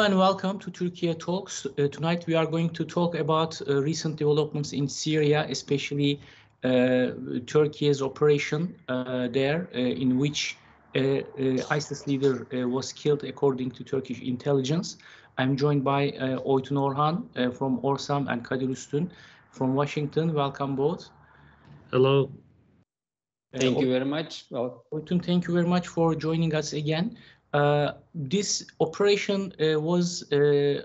Hello and welcome to Turkey Talks. Uh, tonight we are going to talk about uh, recent developments in Syria, especially uh, Turkey's operation uh, there, uh, in which uh, ISIS leader was killed according to Turkish intelligence. I'm joined by uh, Oytun Orhan from Orsam and Kadir Üstün from Washington. Welcome both. Hello. Thank you very much. Well, Oytun, thank you very much for joining us again. Uh, this operation uh, was uh,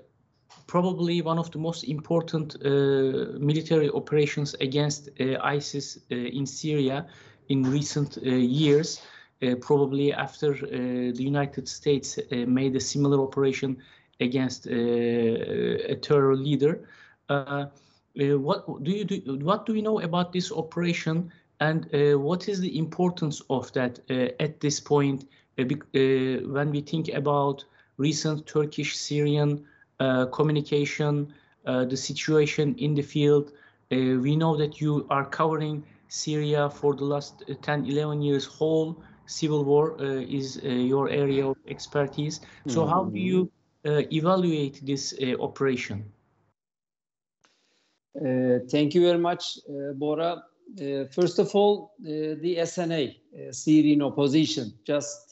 probably one of the most important uh, military operations against uh, ISIS uh, in Syria in recent years. probably after the United States made a similar operation against a terror leader. what do you do? What do we know about this operation, and what is the importance of that at this point? Uh, uh, when we think about recent Turkish-Syrian uh, communication, the situation in the field, we know that you are covering Syria for the last 10, 11 years whole civil war uh, is uh, your area of expertise. So mm how do you uh, evaluate this operation? thank you very much, Bora. first of all, the SNA, Syrian opposition, just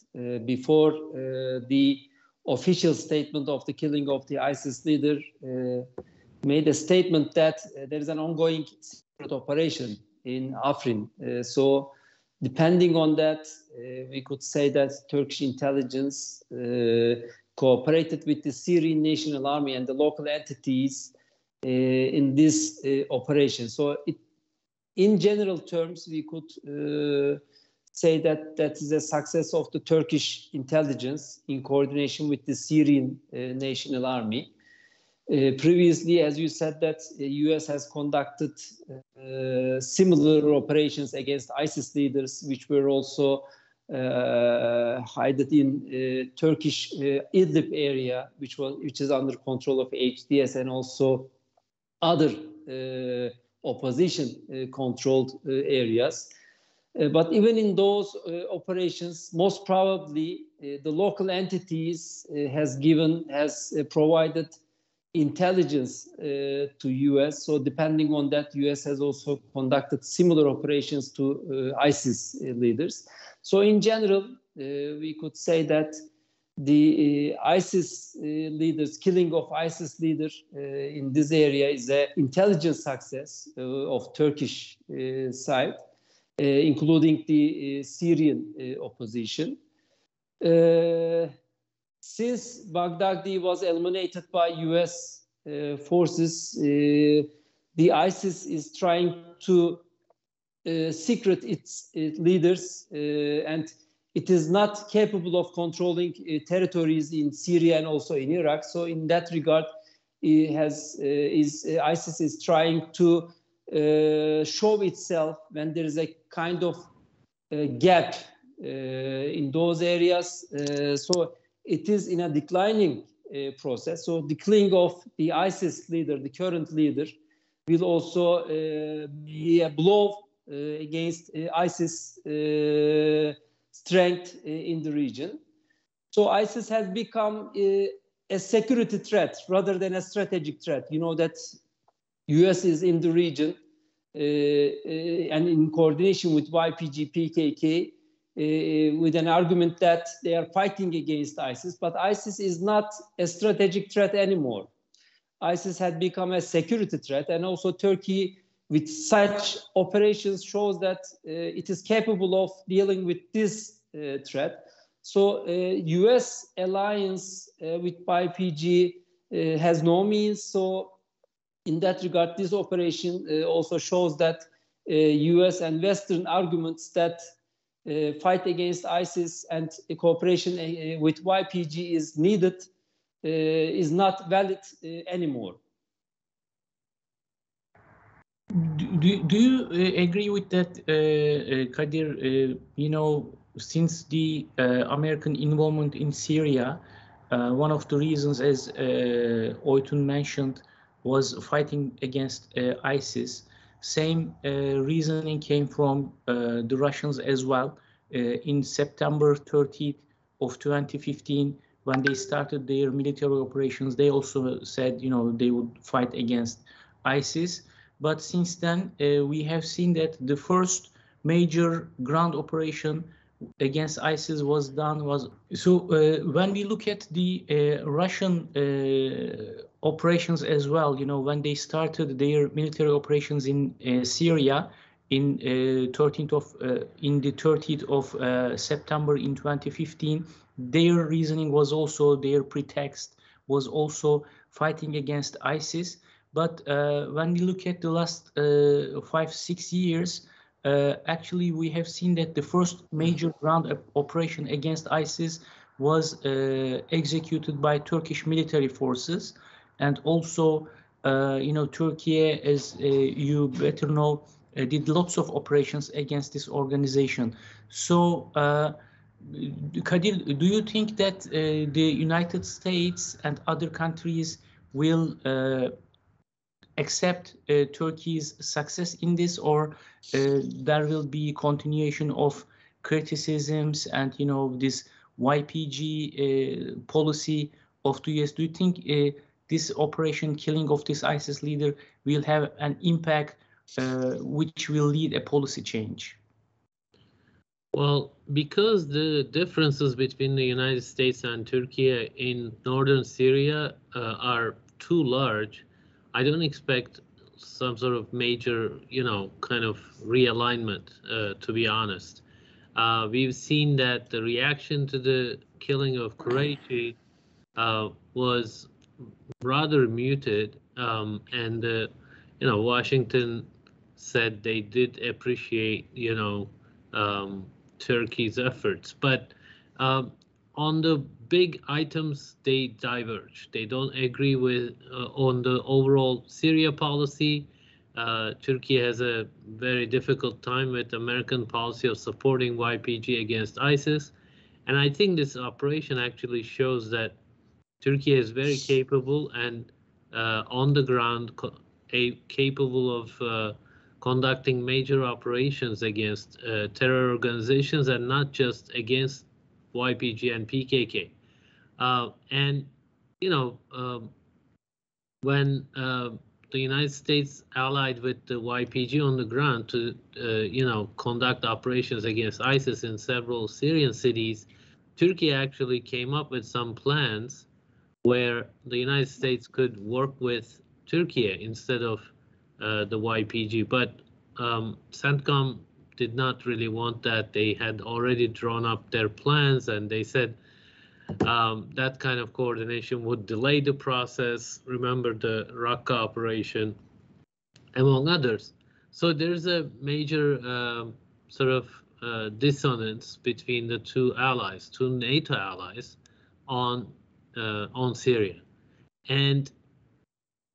before uh, the official statement of the killing of the ISIS leader uh, made a statement that there is an ongoing secret operation in Afrin. so depending on that, we could say that Turkish intelligence cooperated with the Syrian National Army and the local entities uh, in this uh, operation. So, it, in general terms, we could uh, say that that is a success of the Turkish intelligence in coordination with the Syrian uh, National Army. Uh, previously, as you said, that the U.S. has conducted uh, similar operations against ISIS leaders, which were also uh, hidden in uh, Turkish uh, Idlib area, which was which is under control of HTS and also other opposition-controlled areas. Uh, but even in those uh, operations, most probably uh, the local entities uh, has given, has uh, provided intelligence uh, to US. So depending on that, US has also conducted similar operations to ISIS leaders. So in general, we could say that the ISIS leaders, killing of ISIS leaders in this area is an intelligence success of Turkish side. Uh, including the uh, Syrian uh, opposition. since Baghdadi was eliminated by US forces, the ISIS is trying to secret its, its leaders and it is not capable of controlling uh, territories in Syria and also in Iraq. So in that regard, has uh, is uh, ISIS is trying to uh, show itself when there is a kind of uh, gap uh, in those areas. Uh, so it is in a declining uh, process. So the killing of the ISIS leader, the current leader, will also uh, be a blow against ISIS strength in the region. So ISIS has become a security threat rather than a strategic threat. You know that US is in the region uh, uh, and in coordination with YPG, PKK, uh, with an argument that they are fighting against ISIS, but ISIS is not a strategic threat anymore. ISIS had become a security threat, and also Turkey, with such operations, shows that uh, it is capable of dealing with this uh, threat. So, U.S. alliance with YPG has no means. So, in that regard, this operation uh, also shows that US uh, and Western arguments that uh, fight against ISIS and cooperation with YPG is needed is not valid anymore. Do, do you uh, agree with that, uh, uh, Kadir? you know, since the American involvement in Syria, one of the reasons, as uh, Oytun mentioned, was fighting against uh, ISIS. Same uh, reasoning came from uh, the Russians as well. in September 30th of 2015, when they started their military operations, they also said, you know, they would fight against ISIS. But since then, uh, we have seen that the first major ground operation against ISIS was done was so uh, when we look at the uh, Russian uh, operations as well, you know, when they started their military operations in uh, Syria in 13th uh, of uh, in the 30th of September in 2015, their reasoning was also their pretext was also fighting against ISIS. But when we look at the last five six years, uh, actually we have seen that the first major ground operation against ISIS was uh, executed by Turkish military forces. And also uh, you know Turkey as uh, you better know uh, did lots of operations against this organization. So uh, Kadir, do you think that the United States and other countries will accept uh, Turkey's success in this, or uh, there will be continuation of criticisms and you know this YPG uh, policy of the US? Do you think uh, this operation killing of this ISIS leader will have an impact which will lead a policy change? Well, because the differences between the United States and Turkey in northern Syria uh, are too large, I don't expect some sort of major, you know, kind of realignment, uh, to be honest. Uh, we've seen that the reaction to the killing of Qurayshi uh, was rather muted, um, and uh, you know, Washington said they did appreciate, you know, um, Turkey's efforts, but um, on the big items, they diverge. They don't agree with uh, on the overall Syria policy. Uh, Turkey has a very difficult time with American policy of supporting YPG against ISIS. And I think this operation actually shows that Turkey is very capable and uh, on the ground capable of uh, conducting major operations against uh, terror organizations and not just against YPG and PKK. Uh, and, you know, um, when uh, the United States allied with the YPG on the ground to, uh, you know, conduct operations against ISIS in several Syrian cities, Turkey actually came up with some plans where the United States could work with Turkey instead of uh, the YPG. But um, CENTCOM did not really want that. They had already drawn up their plans and they said um, that kind of coordination would delay the process. Remember the Raqqa operation, among others. So there's a major uh, sort of uh, dissonance between the two allies, two NATO allies, on uh, on Syria, and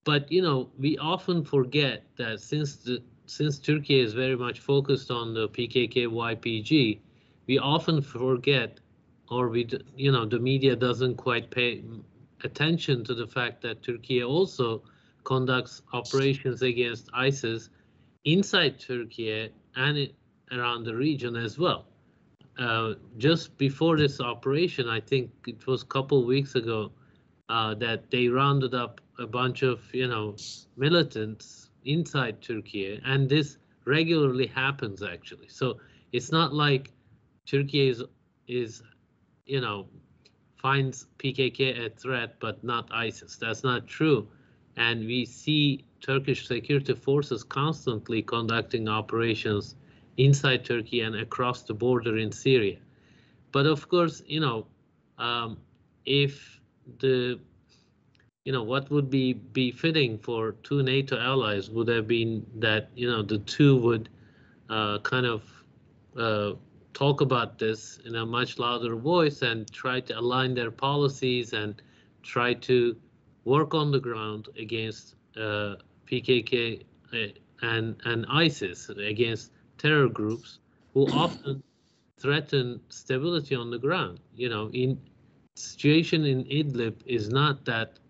but you know we often forget that since the since Turkey is very much focused on the PKK YPG, we often forget, or we, you know, the media doesn't quite pay attention to the fact that Turkey also conducts operations against ISIS inside Turkey and around the region as well. Uh, just before this operation, I think it was a couple weeks ago uh, that they rounded up a bunch of, you know, militants inside Turkey, and this regularly happens actually. So it's not like Turkey is is you know finds PKK a threat but not ISIS. That's not true, and we see Turkish security forces constantly conducting operations inside Turkey and across the border in Syria. But of course, you know, um, if the you know, what would be befitting for two NATO allies would have been that, you know, the two would uh, kind of uh, talk about this in a much louder voice and try to align their policies and try to work on the ground against uh, PKK uh, and, and ISIS, against terror groups who often threaten stability on the ground. You know, in situation in Idlib is not that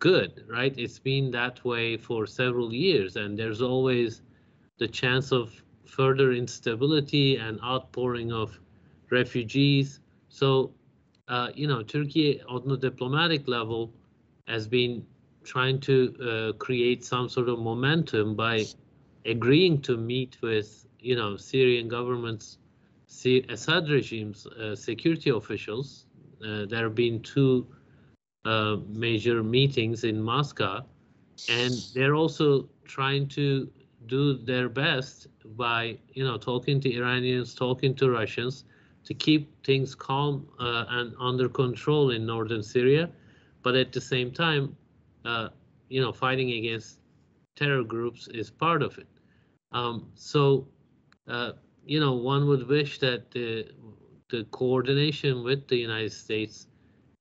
good, right? It's been that way for several years, and there's always the chance of further instability and outpouring of refugees. So uh, you know, Turkey on the diplomatic level has been trying to uh, create some sort of momentum by agreeing to meet with, you know, Syrian government's Assad regime's uh, security officials. Uh, there have been two uh, major meetings in Moscow, and they're also trying to do their best by, you know, talking to Iranians, talking to Russians, to keep things calm uh, and under control in northern Syria, but at the same time, uh, you know, fighting against terror groups is part of it. Um, so, uh, you know, one would wish that the the coordination with the United States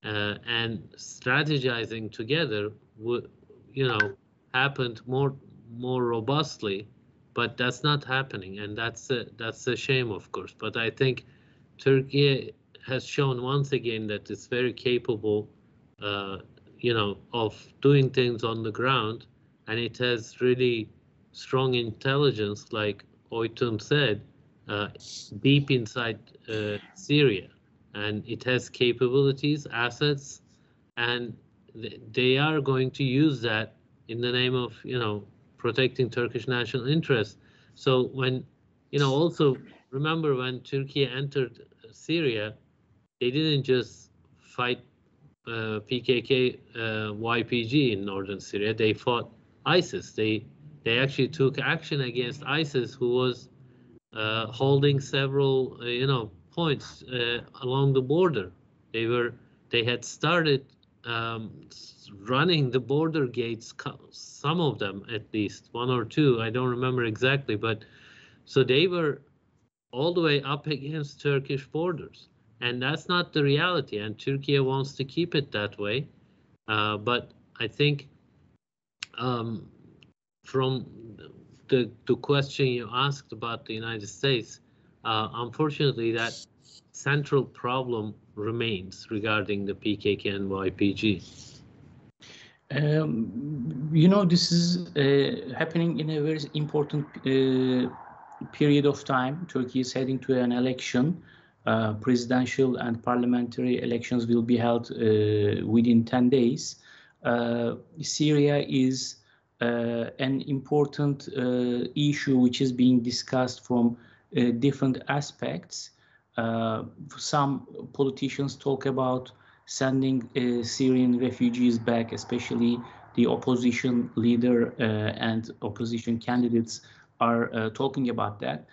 uh, and strategizing together would, you know, happened more more robustly, but that's not happening, and that's a, that's a shame, of course. But I think Turkey has shown once again that it's very capable, uh, you know, of doing things on the ground, and it has really strong intelligence, like Oytun said, uh, deep inside uh, Syria, and it has capabilities, assets, and th they are going to use that in the name of, you know, protecting Turkish national interests. So when, you know, also remember when Turkey entered Syria, they didn't just fight uh, PKK, uh, YPG in northern Syria. They fought ISIS. They they actually took action against ISIS, who was uh, holding several, uh, you know, points uh, along the border. They were they had started um, running the border gates, some of them at least, one or two. I don't remember exactly, but so they were all the way up against Turkish borders. And that's not the reality. And Turkey wants to keep it that way. Uh, but I think um, from the, the question you asked about the United States, uh, unfortunately, that central problem remains regarding the PKK and YPG. Um, you know, this is uh, happening in a very important uh, period of time, Turkey is heading to an election. Uh, presidential and parliamentary elections will be held uh, within 10 days. Uh, Syria is uh, an important issue which is being discussed from different aspects. Some politicians talk about sending Syrian refugees back, especially the opposition leader and opposition candidates are uh, talking about that.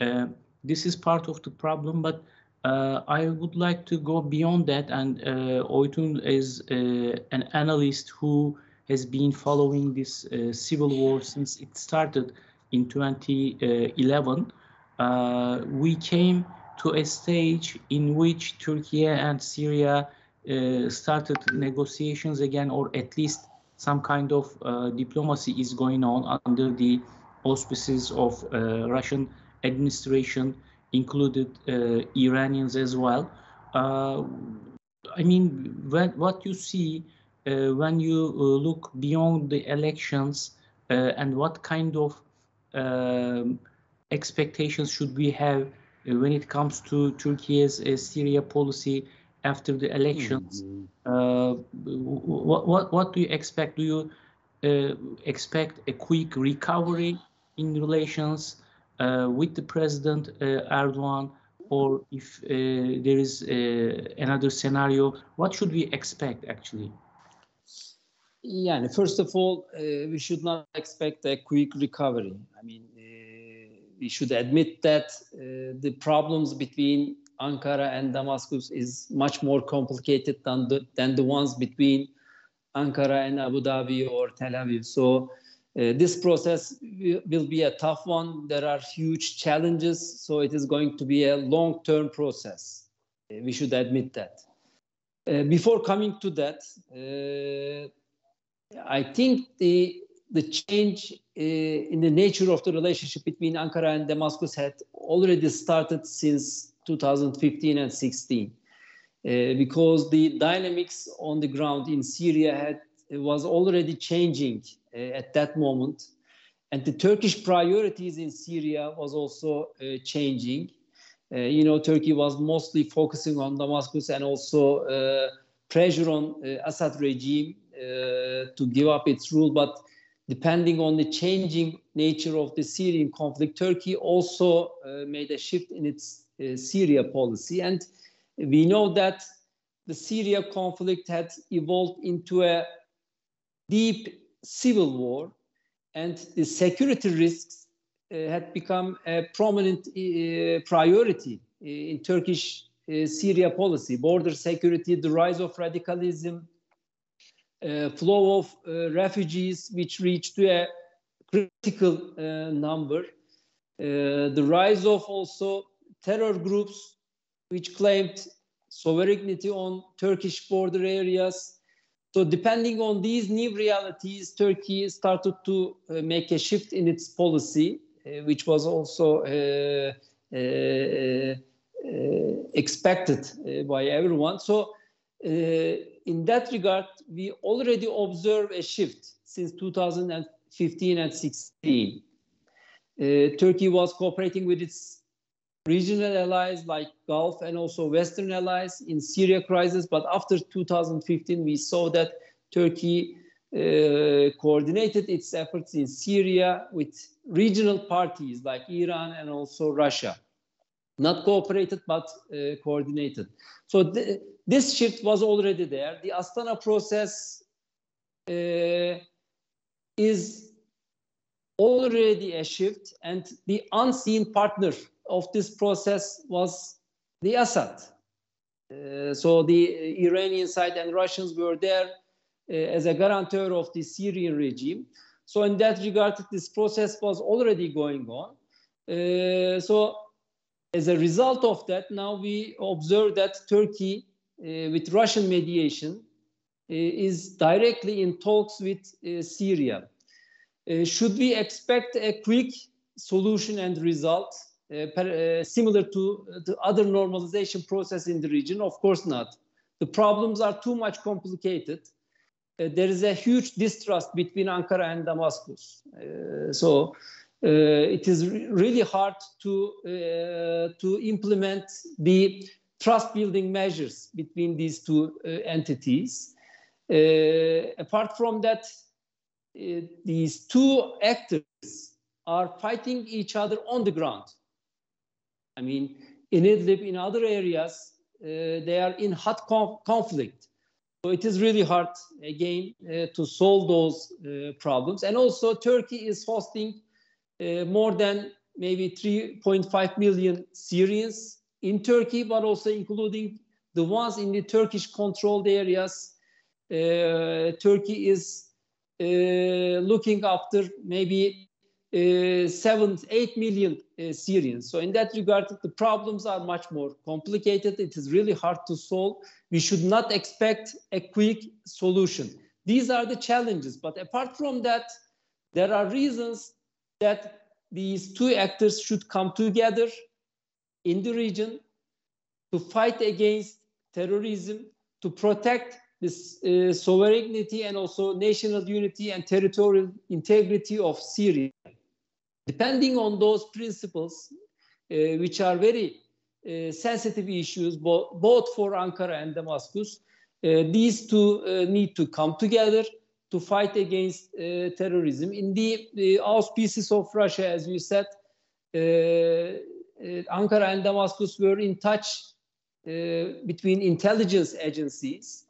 Uh, this is part of the problem, but uh, I would like to go beyond that. And uh, Oytun is an analyst who has been following this civil war since it started in 2011. we came to a stage in which Turkey and Syria uh, started negotiations again, or at least some kind of uh, diplomacy is going on under the auspices of uh, Russian administration included uh, Iranians as well. Uh, I mean, when, what you see when you look beyond the elections and what kind of um, expectations should we have when it comes to Turkey's uh, Syria policy after the elections? Mm -hmm. uh, what, what, what do you expect? Do you uh, expect a quick recovery in relations uh, with the President uh, Erdogan, or if uh, there is another scenario, what should we expect actually? Yeah, first of all, we should not expect a quick recovery. I mean, we should admit that the problems between Ankara and Damascus is much more complicated than the, than the ones between Ankara and Abu Dhabi or Tel Aviv. So uh, this process will be a tough one. There are huge challenges, so it is going to be a long-term process. Uh, we should admit that. Uh, before coming to that, uh, I think the the change uh, in the nature of the relationship between Ankara and Damascus had already started since 2015 and 16, uh, because the dynamics on the ground in Syria had was already changing uh, at that moment. And the Turkish priorities in Syria was also uh, changing. you know, Turkey was mostly focusing on Damascus and also pressure on Assad regime to give up its rule, but depending on the changing nature of the Syrian conflict, Turkey also uh, made a shift in its uh, Syria policy. And we know that the Syria conflict had evolved into a deep civil war, and the security risks uh, had become a prominent uh, priority in Turkish uh, Syria policy. Border security, the rise of radicalism, uh, flow of uh, refugees, which reached to a critical uh, number, the rise of also terror groups which claimed sovereignty on Turkish border areas. So depending on these new realities, Turkey started to uh, make a shift in its policy, uh, which was also uh, expected by everyone. So in that regard, we already observe a shift since 2015 and 16. Uh, Turkey was cooperating with its regional allies like Gulf and also Western allies in Syria crisis. But after 2015, we saw that Turkey uh, coordinated its efforts in Syria with regional parties like Iran and also Russia. Not cooperated, but uh, coordinated. So this shift was already there. The Astana process uh, is already a shift, and the unseen partner of this process was the Assad. Uh, so the Iranian side and Russians were there uh, as a guarantor of the Syrian regime. So in that regard, this process was already going on. Uh, so as a result of that, now we observe that Turkey with Russian mediation uh, is directly in talks with uh, Syria. should we expect a quick solution and result per, similar to the other normalization process in the region? Of course not. The problems are too much complicated. Uh, there is a huge distrust between Ankara and Damascus. Uh, so uh, it is really hard to to implement the trust building measures between these two uh, entities. Uh, apart from that, uh, these two actors are fighting each other on the ground. I mean, in Idlib, in other areas, they are in hot conflict. So it is really hard, again, uh, to solve those uh, problems. And also, Turkey is hosting uh, more than maybe 3.5 million Syrians in Turkey, but also including the ones in the Turkish controlled areas. Uh, Turkey is uh, looking after maybe uh, seven, eight million uh, Syrians. So in that regard, the problems are much more complicated. It is really hard to solve. We should not expect a quick solution. These are the challenges. But apart from that, there are reasons that these two actors should come together in the region to fight against terrorism, to protect this uh, sovereignty and also national unity and territorial integrity of Syria. Depending on those principles, uh, which are very uh, sensitive issues bo both for Ankara and Damascus, uh, these two uh, need to come together to fight against uh, terrorism. In the auspices of Russia, as you said, Ankara and Damascus were in touch between intelligence agencies.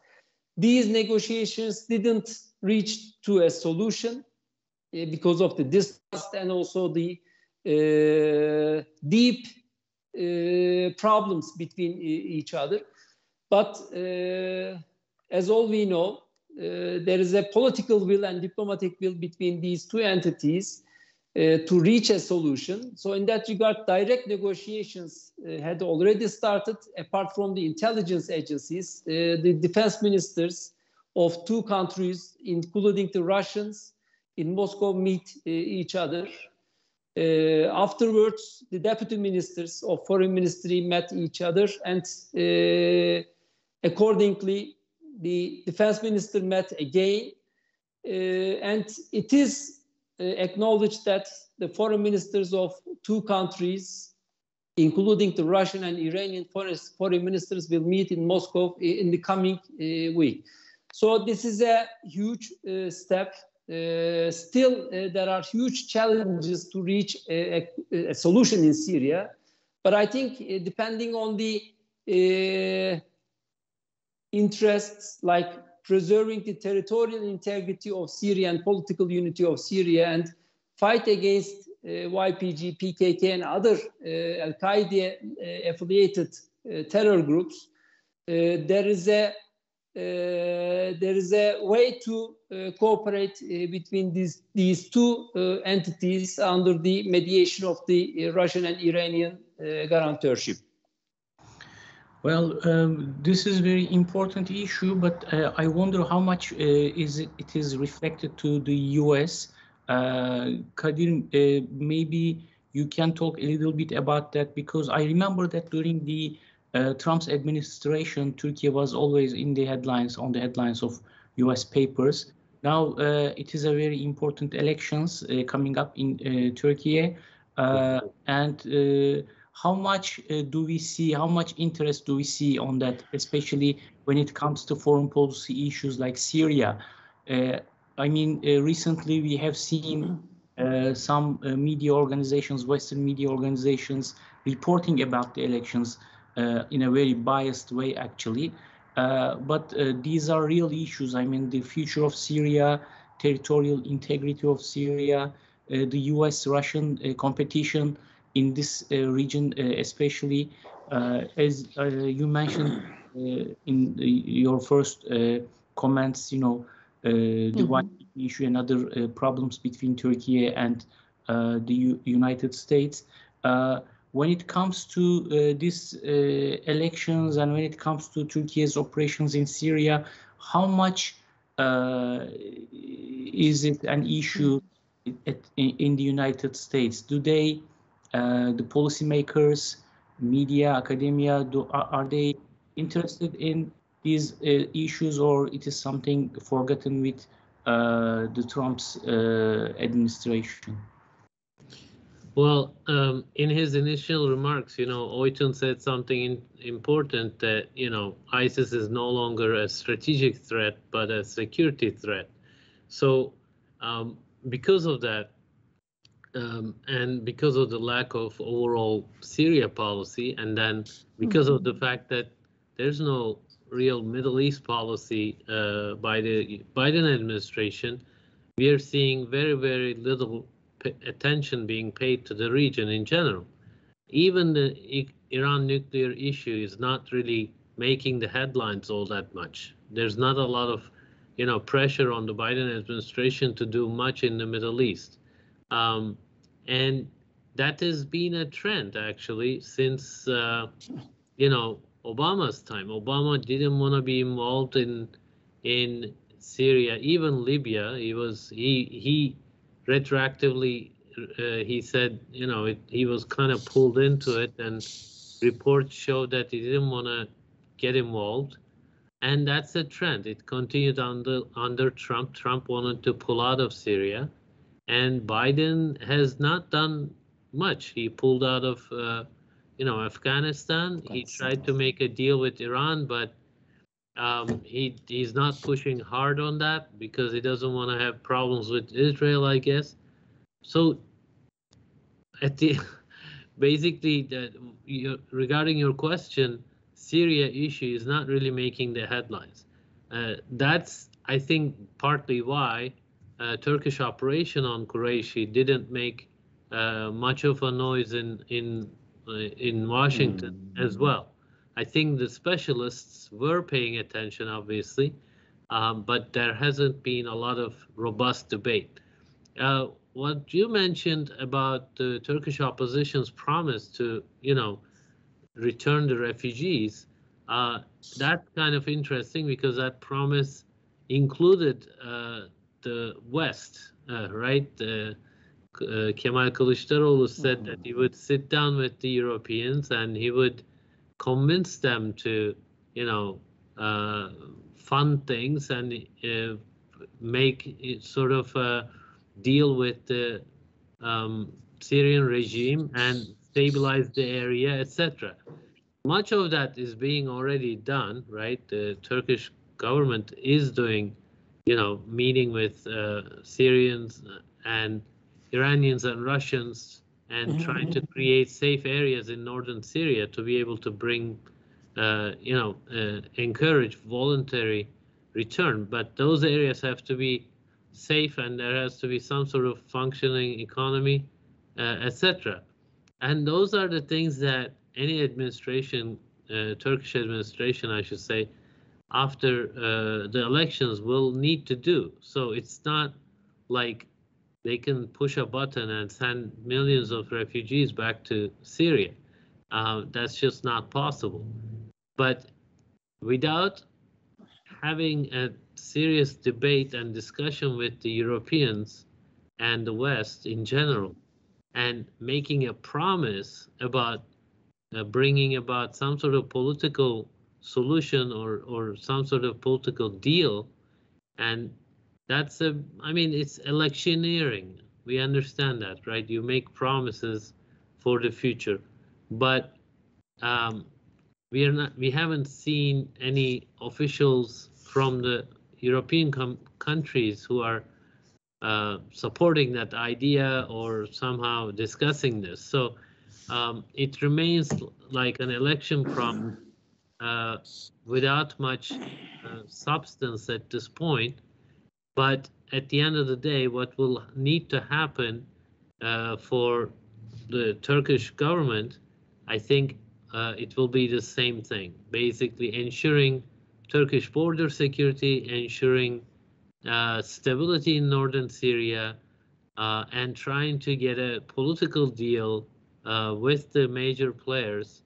These negotiations didn't reach to a solution because of the distrust and also the deep problems between each other. But as all we know, uh, there is a political will and diplomatic will between these two entities to reach a solution. So in that regard, direct negotiations uh, had already started. Apart from the intelligence agencies, uh, the defense ministers of two countries, including the Russians, in Moscow meet uh, each other. Uh, afterwards, the deputy ministers of foreign ministry met each other, and uh, accordingly, the defense minister met again. and it is uh, acknowledged that the foreign ministers of two countries including the Russian and Iranian foreign ministers, will meet in Moscow in the coming uh, week. So this is a huge uh, step. Uh, still, uh, there are huge challenges to reach a, a, a, solution in Syria. But I think depending on the interests like preserving the territorial integrity of Syria and political unity of Syria and fight against uh, YPG, PKK, and other uh, Al Qaeda uh, affiliated uh, terror groups, uh, there is a uh, there is a way to cooperate between these these two entities under the mediation of the Russian and Iranian guarantorship. Well, um, this is a very important issue, but uh, I wonder how much uh, is it, it is reflected to the U.S. Uh, Kadir, uh, maybe you can talk a little bit about that because I remember that during the uh, Trump's administration, Turkey was always in the headlines, on the headlines of U.S. papers. Now uh, it is a very important elections coming up in Turkey, and how much uh, do we see, how much interest do we see on that, especially when it comes to foreign policy issues like Syria? Uh, I mean, uh, recently we have seen uh, some uh, media organizations, Western media organizations, reporting about the elections uh, in a very biased way, actually. but these are real issues. I mean, the future of Syria, territorial integrity of Syria, the U.S.-Russian competition, in this uh, region, uh, especially uh, as you mentioned in the, your first comments, you know, the mm -hmm. one issue and other problems between Turkey and the U United States when it comes to uh, these uh, elections and when it comes to Turkey's operations in Syria, how much uh, is it an issue at, in, in, the United States? Do they uh, the policymakers, media, academia, do, are, are they interested in these uh, issues or it is something forgotten with uh, the Trump's uh, administration? Well, um, in his initial remarks, you know, Oytun said something in, important that, you know, ISIS is no longer a strategic threat, but a security threat. So um, because of that, um, and because of the lack of overall Syria policy, and then because mm -hmm. of the fact that there's no real Middle East policy uh, by the Biden administration, we are seeing very, very little attention being paid to the region in general. Even the Iran nuclear issue is not really making the headlines all that much. There's not a lot of, you know, pressure on the Biden administration to do much in the Middle East. Um, and that has been a trend actually since uh, you know Obama's time. Obama didn't want to be involved in in Syria, even Libya. He was he he retroactively uh, he said you know it, he was kind of pulled into it, and reports show that he didn't want to get involved. And that's a trend. It continued under under Trump. Trump wanted to pull out of Syria and Biden has not done much. He pulled out of, uh, you know, Afghanistan. He tried to make a deal with Iran, but um, he he's not pushing hard on that because he doesn't want to have problems with Israel, I guess. So, at the basically, you, regarding your question, Syria issue is not really making the headlines. Uh, that's I think partly why uh, Turkish operation on Qurayshi didn't make uh, much of a noise in in uh, in Washington mm. as well. I think the specialists were paying attention, obviously, um, but there hasn't been a lot of robust debate. Uh, what you mentioned about the Turkish opposition's promise to, you know, return the refugees, uh, that's kind of interesting because that promise included uh, the West, uh, right? Uh, Kemal Kılıçdaroğlu said that he would sit down with the Europeans and he would convince them to, you know, uh, fund things and uh, make sort of a deal with the um, Syrian regime and stabilize the area, etc. Much of that is being already done, right? The Turkish government is doing, you know, meeting with uh, Syrians and Iranians and Russians and mm-hmm. trying to create safe areas in northern Syria to be able to bring, uh, you know, uh, encourage voluntary return. But those areas have to be safe and there has to be some sort of functioning economy, uh, etc. And those are the things that any administration, uh, Turkish administration, I should say, after uh, the elections will need to do. So it's not like they can push a button and send millions of refugees back to Syria. Uh, that's just not possible. But without having a serious debate and discussion with the Europeans and the West in general, and making a promise about uh, bringing about some sort of political solution or or some sort of political deal. And that's a i mean it's electioneering. We understand that right? You make promises for the future. But um, we are not we haven't seen any officials from the european countries who are uh, supporting that idea or somehow discussing this. So um, it remains like an election promise uh, without much uh, substance at this point. But at the end of the day, what will need to happen uh, for the Turkish government, I think uh, it will be the same thing, basically ensuring Turkish border security, ensuring uh, stability in northern Syria, and trying to get a political deal with the major players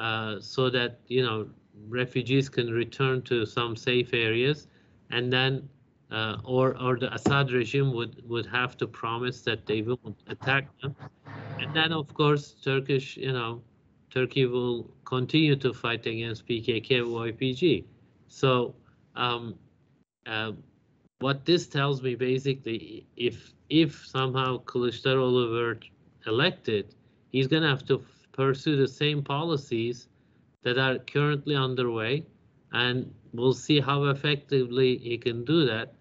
uh, so that you know refugees can return to some safe areas, and then uh, or or the Assad regime would would have to promise that they won't attack them, and then of course Turkish you know Turkey will continue to fight against PKK or YPG. So um, uh, what this tells me basically, if if somehow Kılıçdaroğlu were elected, he's going to have to pursue the same policies that are currently underway, and we'll see how effectively he can do that.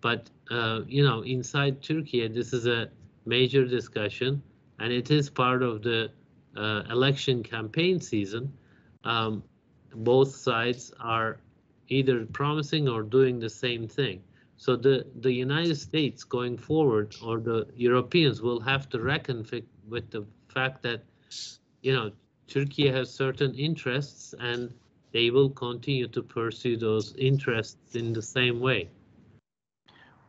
But uh, you know, inside Turkey, this is a major discussion, and it is part of the uh, election campaign season. Um, both sides are either promising or doing the same thing. So the, the United States going forward or the Europeans will have to reckon with the fact that you know, Turkey has certain interests and they will continue to pursue those interests in the same way.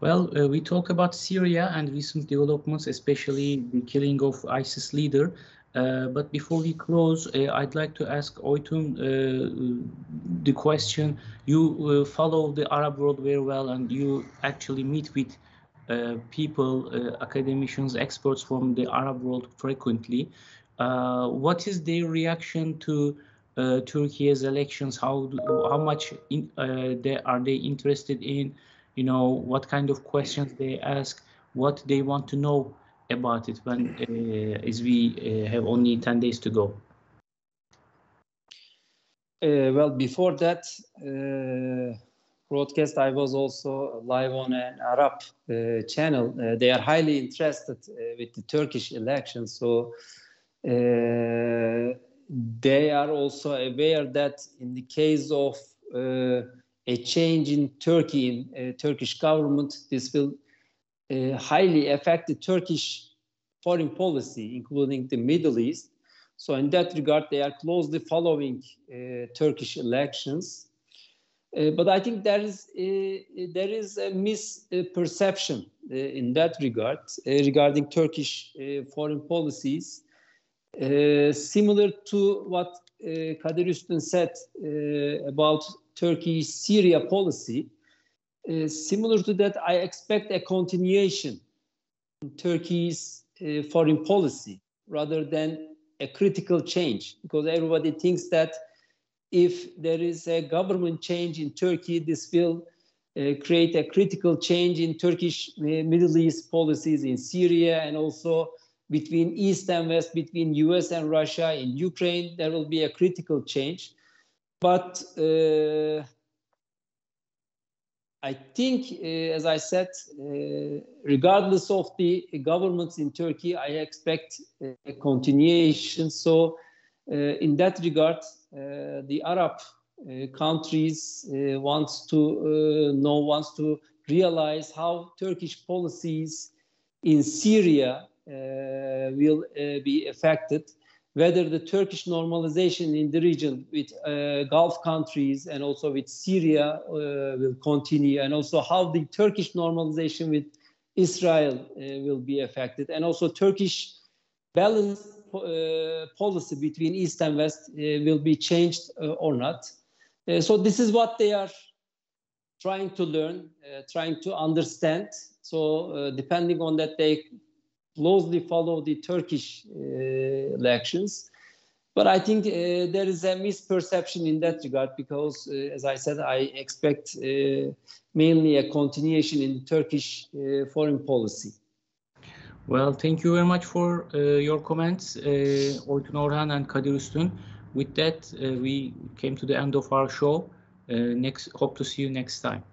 Well, uh, we talk about Syria and recent developments, especially the killing of ISIS leader. Uh, but before we close, uh, I'd like to ask Oytun uh, the question. You uh, follow the Arab world very well and you actually meet with uh, people, academicians, experts from the Arab world frequently. Uh, what is their reaction to uh, Turkey's elections? How how much in, uh, they are they interested in? You know what kind of questions they ask, what they want to know about it when as we have only ten days to go. Uh, well, before that uh, broadcast, I was also live on an Arab uh, channel. they are highly interested with the Turkish elections, so they are also aware that in the case of uh, a change in Turkey, in uh, Turkish government, this will highly affect the Turkish foreign policy, including the Middle East. So in that regard, they are closely following uh, Turkish elections. Uh, but I think there is uh, there is a misperception in that regard regarding Turkish foreign policies. Similar to what uh, Kadir Üstün said uh, about Turkey's Syria policy, uh, similar to that, I expect a continuation in Turkey's foreign policy rather than a critical change, because everybody thinks that if there is a government change in Turkey, this will create a critical change in Turkish Middle East policies in Syria and also between East and West, between US and Russia, in Ukraine, there will be a critical change. But uh, I think, uh, as I said, uh, regardless of the governments in Turkey, I expect a continuation. So, uh, in that regard, uh, the Arab uh, countries wants to know, wants to realize how Turkish policies in Syria will be affected whether the Turkish normalization in the region with uh, Gulf countries and also with Syria uh, will continue, and also how the Turkish normalization with Israel uh, will be affected, and also Turkish balance uh, policy between East and West uh, will be changed uh, or not. so this is what they are trying to learn, trying to understand. So depending on that, they closely follow the Turkish uh, elections. But I think uh, there is a misperception in that regard because, uh, as I said, I expect mainly a continuation in Turkish foreign policy. Well, thank you very much for uh, your comments, uh, Oytun Orhan and Kadir Üstün. With that, uh, we came to the end of our show. Uh, next, hope to see you next time.